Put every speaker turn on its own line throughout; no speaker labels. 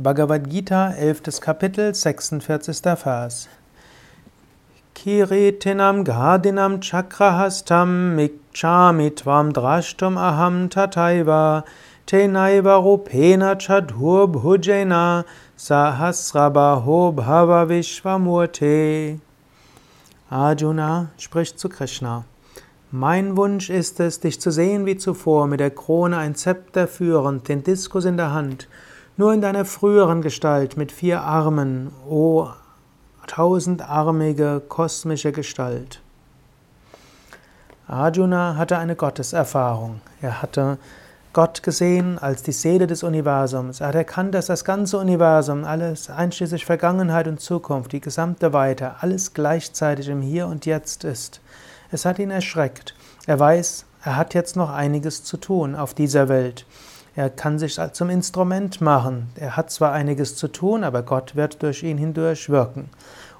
Bhagavad Gita, 11. Kapitel, 46. Vers. Kiritinam Gadinam Chakrahastam Mikchami Tvam Drashtum Aham Tataiva Tenaiva Rupena Chadur Bhujena Sahasrabaho Bhava Vishwamurte. Arjuna spricht zu Krishna. Mein Wunsch ist es, dich zu sehen wie zuvor, mit der Krone ein Zepter führend, den Diskus in der Hand nur in deiner früheren Gestalt mit vier Armen, o tausendarmige kosmische Gestalt. Arjuna hatte eine Gotteserfahrung. Er hatte Gott gesehen als die Seele des Universums. Er hat erkannt, dass das ganze Universum, alles einschließlich Vergangenheit und Zukunft, die gesamte Weite, alles gleichzeitig im Hier und Jetzt ist. Es hat ihn erschreckt. Er weiß, er hat jetzt noch einiges zu tun auf dieser Welt. Er kann sich zum Instrument machen. Er hat zwar einiges zu tun, aber Gott wird durch ihn hindurch wirken.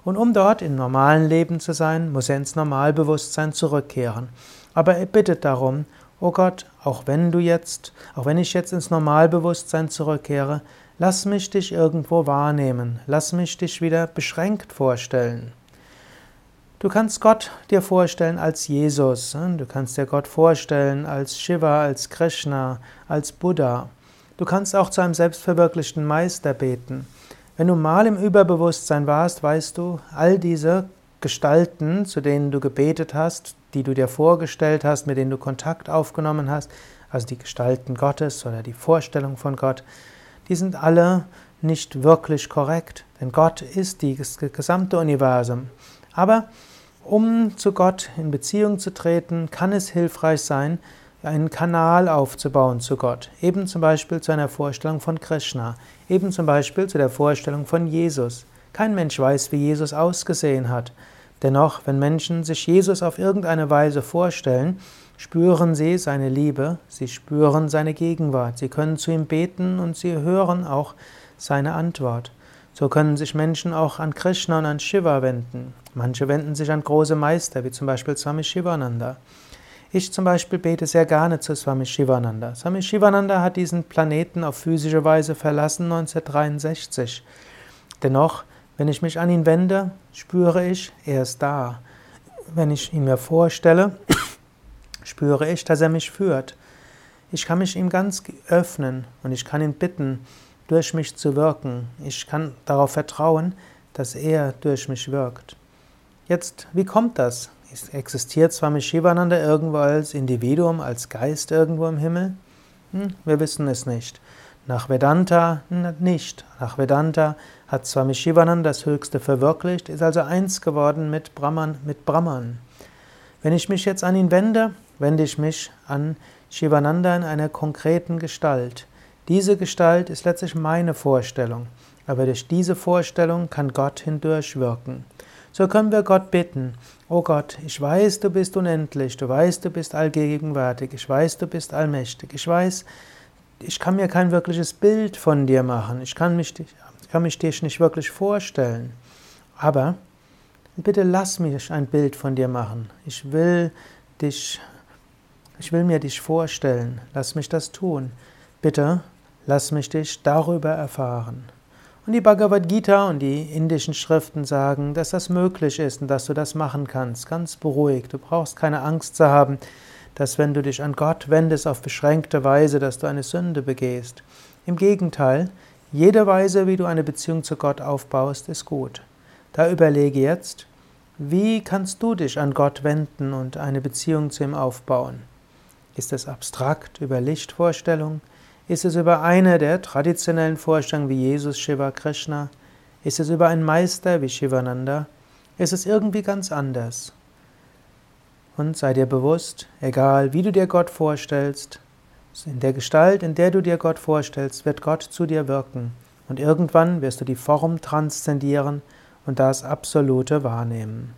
Und um dort im normalen Leben zu sein, muss er ins Normalbewusstsein zurückkehren. Aber er bittet darum, oh Gott, auch wenn du jetzt, auch wenn ich jetzt ins Normalbewusstsein zurückkehre, lass mich dich irgendwo wahrnehmen, lass mich dich wieder beschränkt vorstellen. Du kannst Gott dir vorstellen als Jesus, ne? du kannst dir Gott vorstellen als Shiva, als Krishna, als Buddha. Du kannst auch zu einem selbstverwirklichten Meister beten. Wenn du mal im Überbewusstsein warst, weißt du, all diese Gestalten, zu denen du gebetet hast, die du dir vorgestellt hast, mit denen du Kontakt aufgenommen hast, also die Gestalten Gottes oder die Vorstellung von Gott, die sind alle nicht wirklich korrekt, denn Gott ist das gesamte Universum. Aber um zu Gott in Beziehung zu treten, kann es hilfreich sein, einen Kanal aufzubauen zu Gott. Eben zum Beispiel zu einer Vorstellung von Krishna. Eben zum Beispiel zu der Vorstellung von Jesus. Kein Mensch weiß, wie Jesus ausgesehen hat. Dennoch, wenn Menschen sich Jesus auf irgendeine Weise vorstellen, spüren sie seine Liebe, sie spüren seine Gegenwart, sie können zu ihm beten und sie hören auch seine Antwort. So können sich Menschen auch an Krishna und an Shiva wenden. Manche wenden sich an große Meister, wie zum Beispiel Swami Shivananda. Ich zum Beispiel bete sehr gerne zu Swami Shivananda. Swami Shivananda hat diesen Planeten auf physische Weise verlassen 1963. Dennoch, wenn ich mich an ihn wende, spüre ich, er ist da. Wenn ich ihn mir vorstelle, spüre ich, dass er mich führt. Ich kann mich ihm ganz öffnen und ich kann ihn bitten, durch mich zu wirken. Ich kann darauf vertrauen, dass er durch mich wirkt. Jetzt, wie kommt das? Existiert Swami Shivananda irgendwo als Individuum, als Geist irgendwo im Himmel? Hm, wir wissen es nicht. Nach Vedanta nicht. Nach Vedanta hat Swami Shivananda das Höchste verwirklicht, ist also eins geworden mit Brahman, mit Brahman. Wenn ich mich jetzt an ihn wende, wende ich mich an Shivananda in einer konkreten Gestalt. Diese Gestalt ist letztlich meine Vorstellung, aber durch diese Vorstellung kann Gott hindurch wirken. So können wir Gott bitten, oh Gott, ich weiß, du bist unendlich, du weißt, du bist allgegenwärtig, ich weiß, du bist allmächtig, ich weiß, ich kann mir kein wirkliches Bild von dir machen, ich kann mich, ich kann mich dich nicht wirklich vorstellen, aber bitte lass mich ein Bild von dir machen. Ich will dich, ich will mir dich vorstellen, lass mich das tun. Bitte Lass mich dich darüber erfahren. Und die Bhagavad Gita und die indischen Schriften sagen, dass das möglich ist und dass du das machen kannst, ganz beruhigt. Du brauchst keine Angst zu haben, dass wenn du dich an Gott wendest auf beschränkte Weise, dass du eine Sünde begehst. Im Gegenteil, jede Weise, wie du eine Beziehung zu Gott aufbaust, ist gut. Da überlege jetzt, wie kannst du dich an Gott wenden und eine Beziehung zu ihm aufbauen? Ist es abstrakt über Lichtvorstellung? Ist es über eine der traditionellen Vorstellungen wie Jesus, Shiva, Krishna? Ist es über einen Meister wie Shivananda? Ist es irgendwie ganz anders? Und sei dir bewusst, egal wie du dir Gott vorstellst, in der Gestalt, in der du dir Gott vorstellst, wird Gott zu dir wirken. Und irgendwann wirst du die Form transzendieren und das Absolute wahrnehmen.